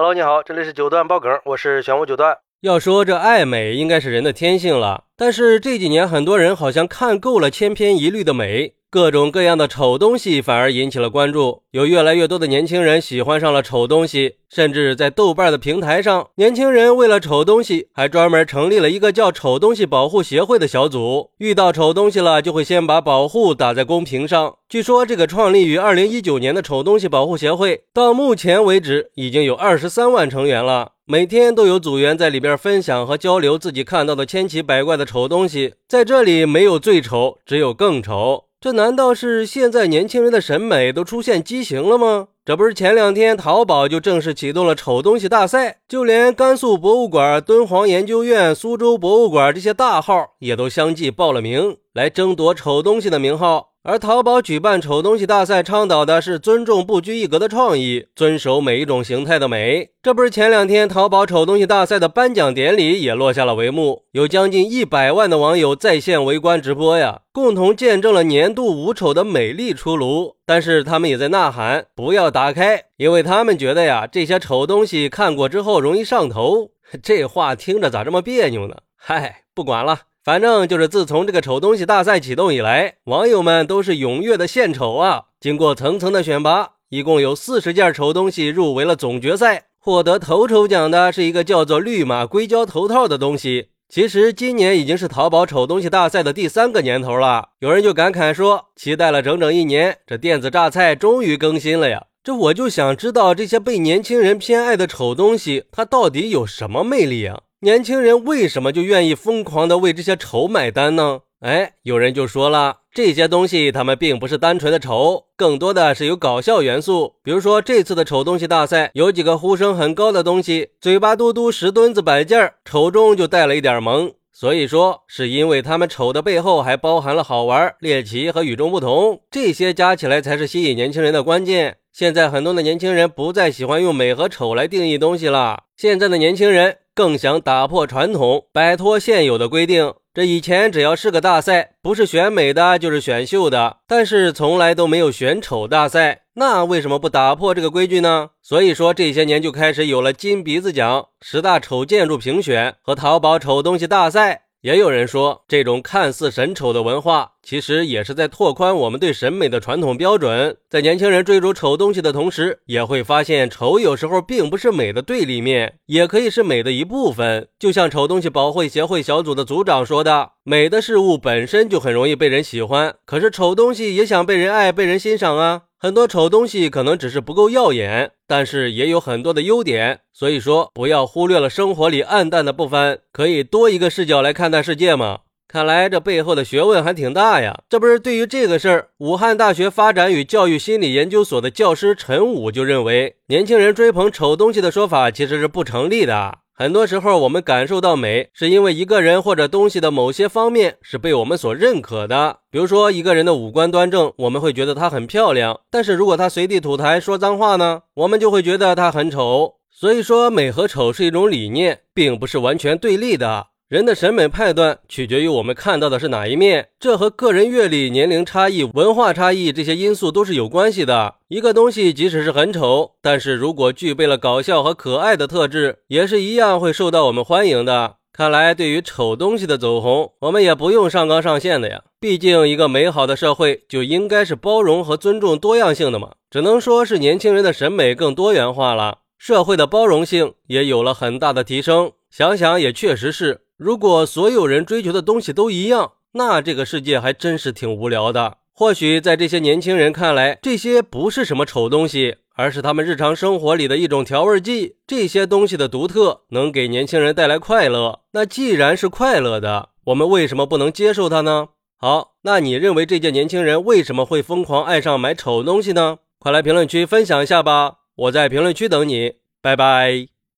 Hello，你好，这里是九段爆梗，我是玄武九段。要说这爱美，应该是人的天性了。但是这几年，很多人好像看够了千篇一律的美。各种各样的丑东西反而引起了关注，有越来越多的年轻人喜欢上了丑东西，甚至在豆瓣的平台上，年轻人为了丑东西还专门成立了一个叫“丑东西保护协会”的小组，遇到丑东西了就会先把保护打在公屏上。据说这个创立于二零一九年的丑东西保护协会，到目前为止已经有二十三万成员了，每天都有组员在里边分享和交流自己看到的千奇百怪的丑东西。在这里没有最丑，只有更丑。这难道是现在年轻人的审美都出现畸形了吗？这不是前两天淘宝就正式启动了丑东西大赛，就连甘肃博物馆、敦煌研究院、苏州博物馆这些大号也都相继报了名，来争夺丑东西的名号。而淘宝举办丑东西大赛，倡导的是尊重不拘一格的创意，遵守每一种形态的美。这不是前两天淘宝丑东西大赛的颁奖典礼也落下了帷幕，有将近一百万的网友在线围观直播呀，共同见证了年度无丑的美丽出炉。但是他们也在呐喊，不要打开，因为他们觉得呀，这些丑东西看过之后容易上头。这话听着咋这么别扭呢？嗨，不管了。反正就是自从这个丑东西大赛启动以来，网友们都是踊跃的献丑啊！经过层层的选拔，一共有四十件丑东西入围了总决赛。获得头筹奖的是一个叫做“绿马硅胶头套”的东西。其实今年已经是淘宝丑东西大赛的第三个年头了。有人就感慨说：“期待了整整一年，这电子榨菜终于更新了呀！”这我就想知道，这些被年轻人偏爱的丑东西，它到底有什么魅力啊？年轻人为什么就愿意疯狂的为这些丑买单呢？哎，有人就说了，这些东西他们并不是单纯的丑，更多的是有搞笑元素。比如说这次的丑东西大赛，有几个呼声很高的东西，嘴巴嘟嘟，石墩子摆件儿，丑中就带了一点萌。所以说，是因为他们丑的背后还包含了好玩、猎奇和与众不同，这些加起来才是吸引年轻人的关键。现在很多的年轻人不再喜欢用美和丑来定义东西了，现在的年轻人。更想打破传统，摆脱现有的规定。这以前只要是个大赛，不是选美的就是选秀的，但是从来都没有选丑大赛。那为什么不打破这个规矩呢？所以说这些年就开始有了金鼻子奖、十大丑建筑评选和淘宝丑东西大赛。也有人说，这种看似神丑的文化，其实也是在拓宽我们对审美的传统标准。在年轻人追逐丑东西的同时，也会发现丑有时候并不是美的对立面，也可以是美的一部分。就像丑东西保护协会小组的组长说的：“美的事物本身就很容易被人喜欢，可是丑东西也想被人爱、被人欣赏啊。”很多丑东西可能只是不够耀眼，但是也有很多的优点。所以说，不要忽略了生活里暗淡的部分，可以多一个视角来看待世界嘛。看来这背后的学问还挺大呀。这不是对于这个事儿，武汉大学发展与教育心理研究所的教师陈武就认为，年轻人追捧丑东西的说法其实是不成立的。很多时候，我们感受到美，是因为一个人或者东西的某些方面是被我们所认可的。比如说，一个人的五官端正，我们会觉得她很漂亮；但是如果他随地吐痰、说脏话呢，我们就会觉得他很丑。所以说，美和丑是一种理念，并不是完全对立的。人的审美判断取决于我们看到的是哪一面，这和个人阅历、年龄差异、文化差异这些因素都是有关系的。一个东西即使是很丑，但是如果具备了搞笑和可爱的特质，也是一样会受到我们欢迎的。看来，对于丑东西的走红，我们也不用上纲上线的呀。毕竟，一个美好的社会就应该是包容和尊重多样性的嘛。只能说是年轻人的审美更多元化了，社会的包容性也有了很大的提升。想想也确实是。如果所有人追求的东西都一样，那这个世界还真是挺无聊的。或许在这些年轻人看来，这些不是什么丑东西，而是他们日常生活里的一种调味剂。这些东西的独特能给年轻人带来快乐。那既然是快乐的，我们为什么不能接受它呢？好，那你认为这届年轻人为什么会疯狂爱上买丑东西呢？快来评论区分享一下吧！我在评论区等你，拜拜。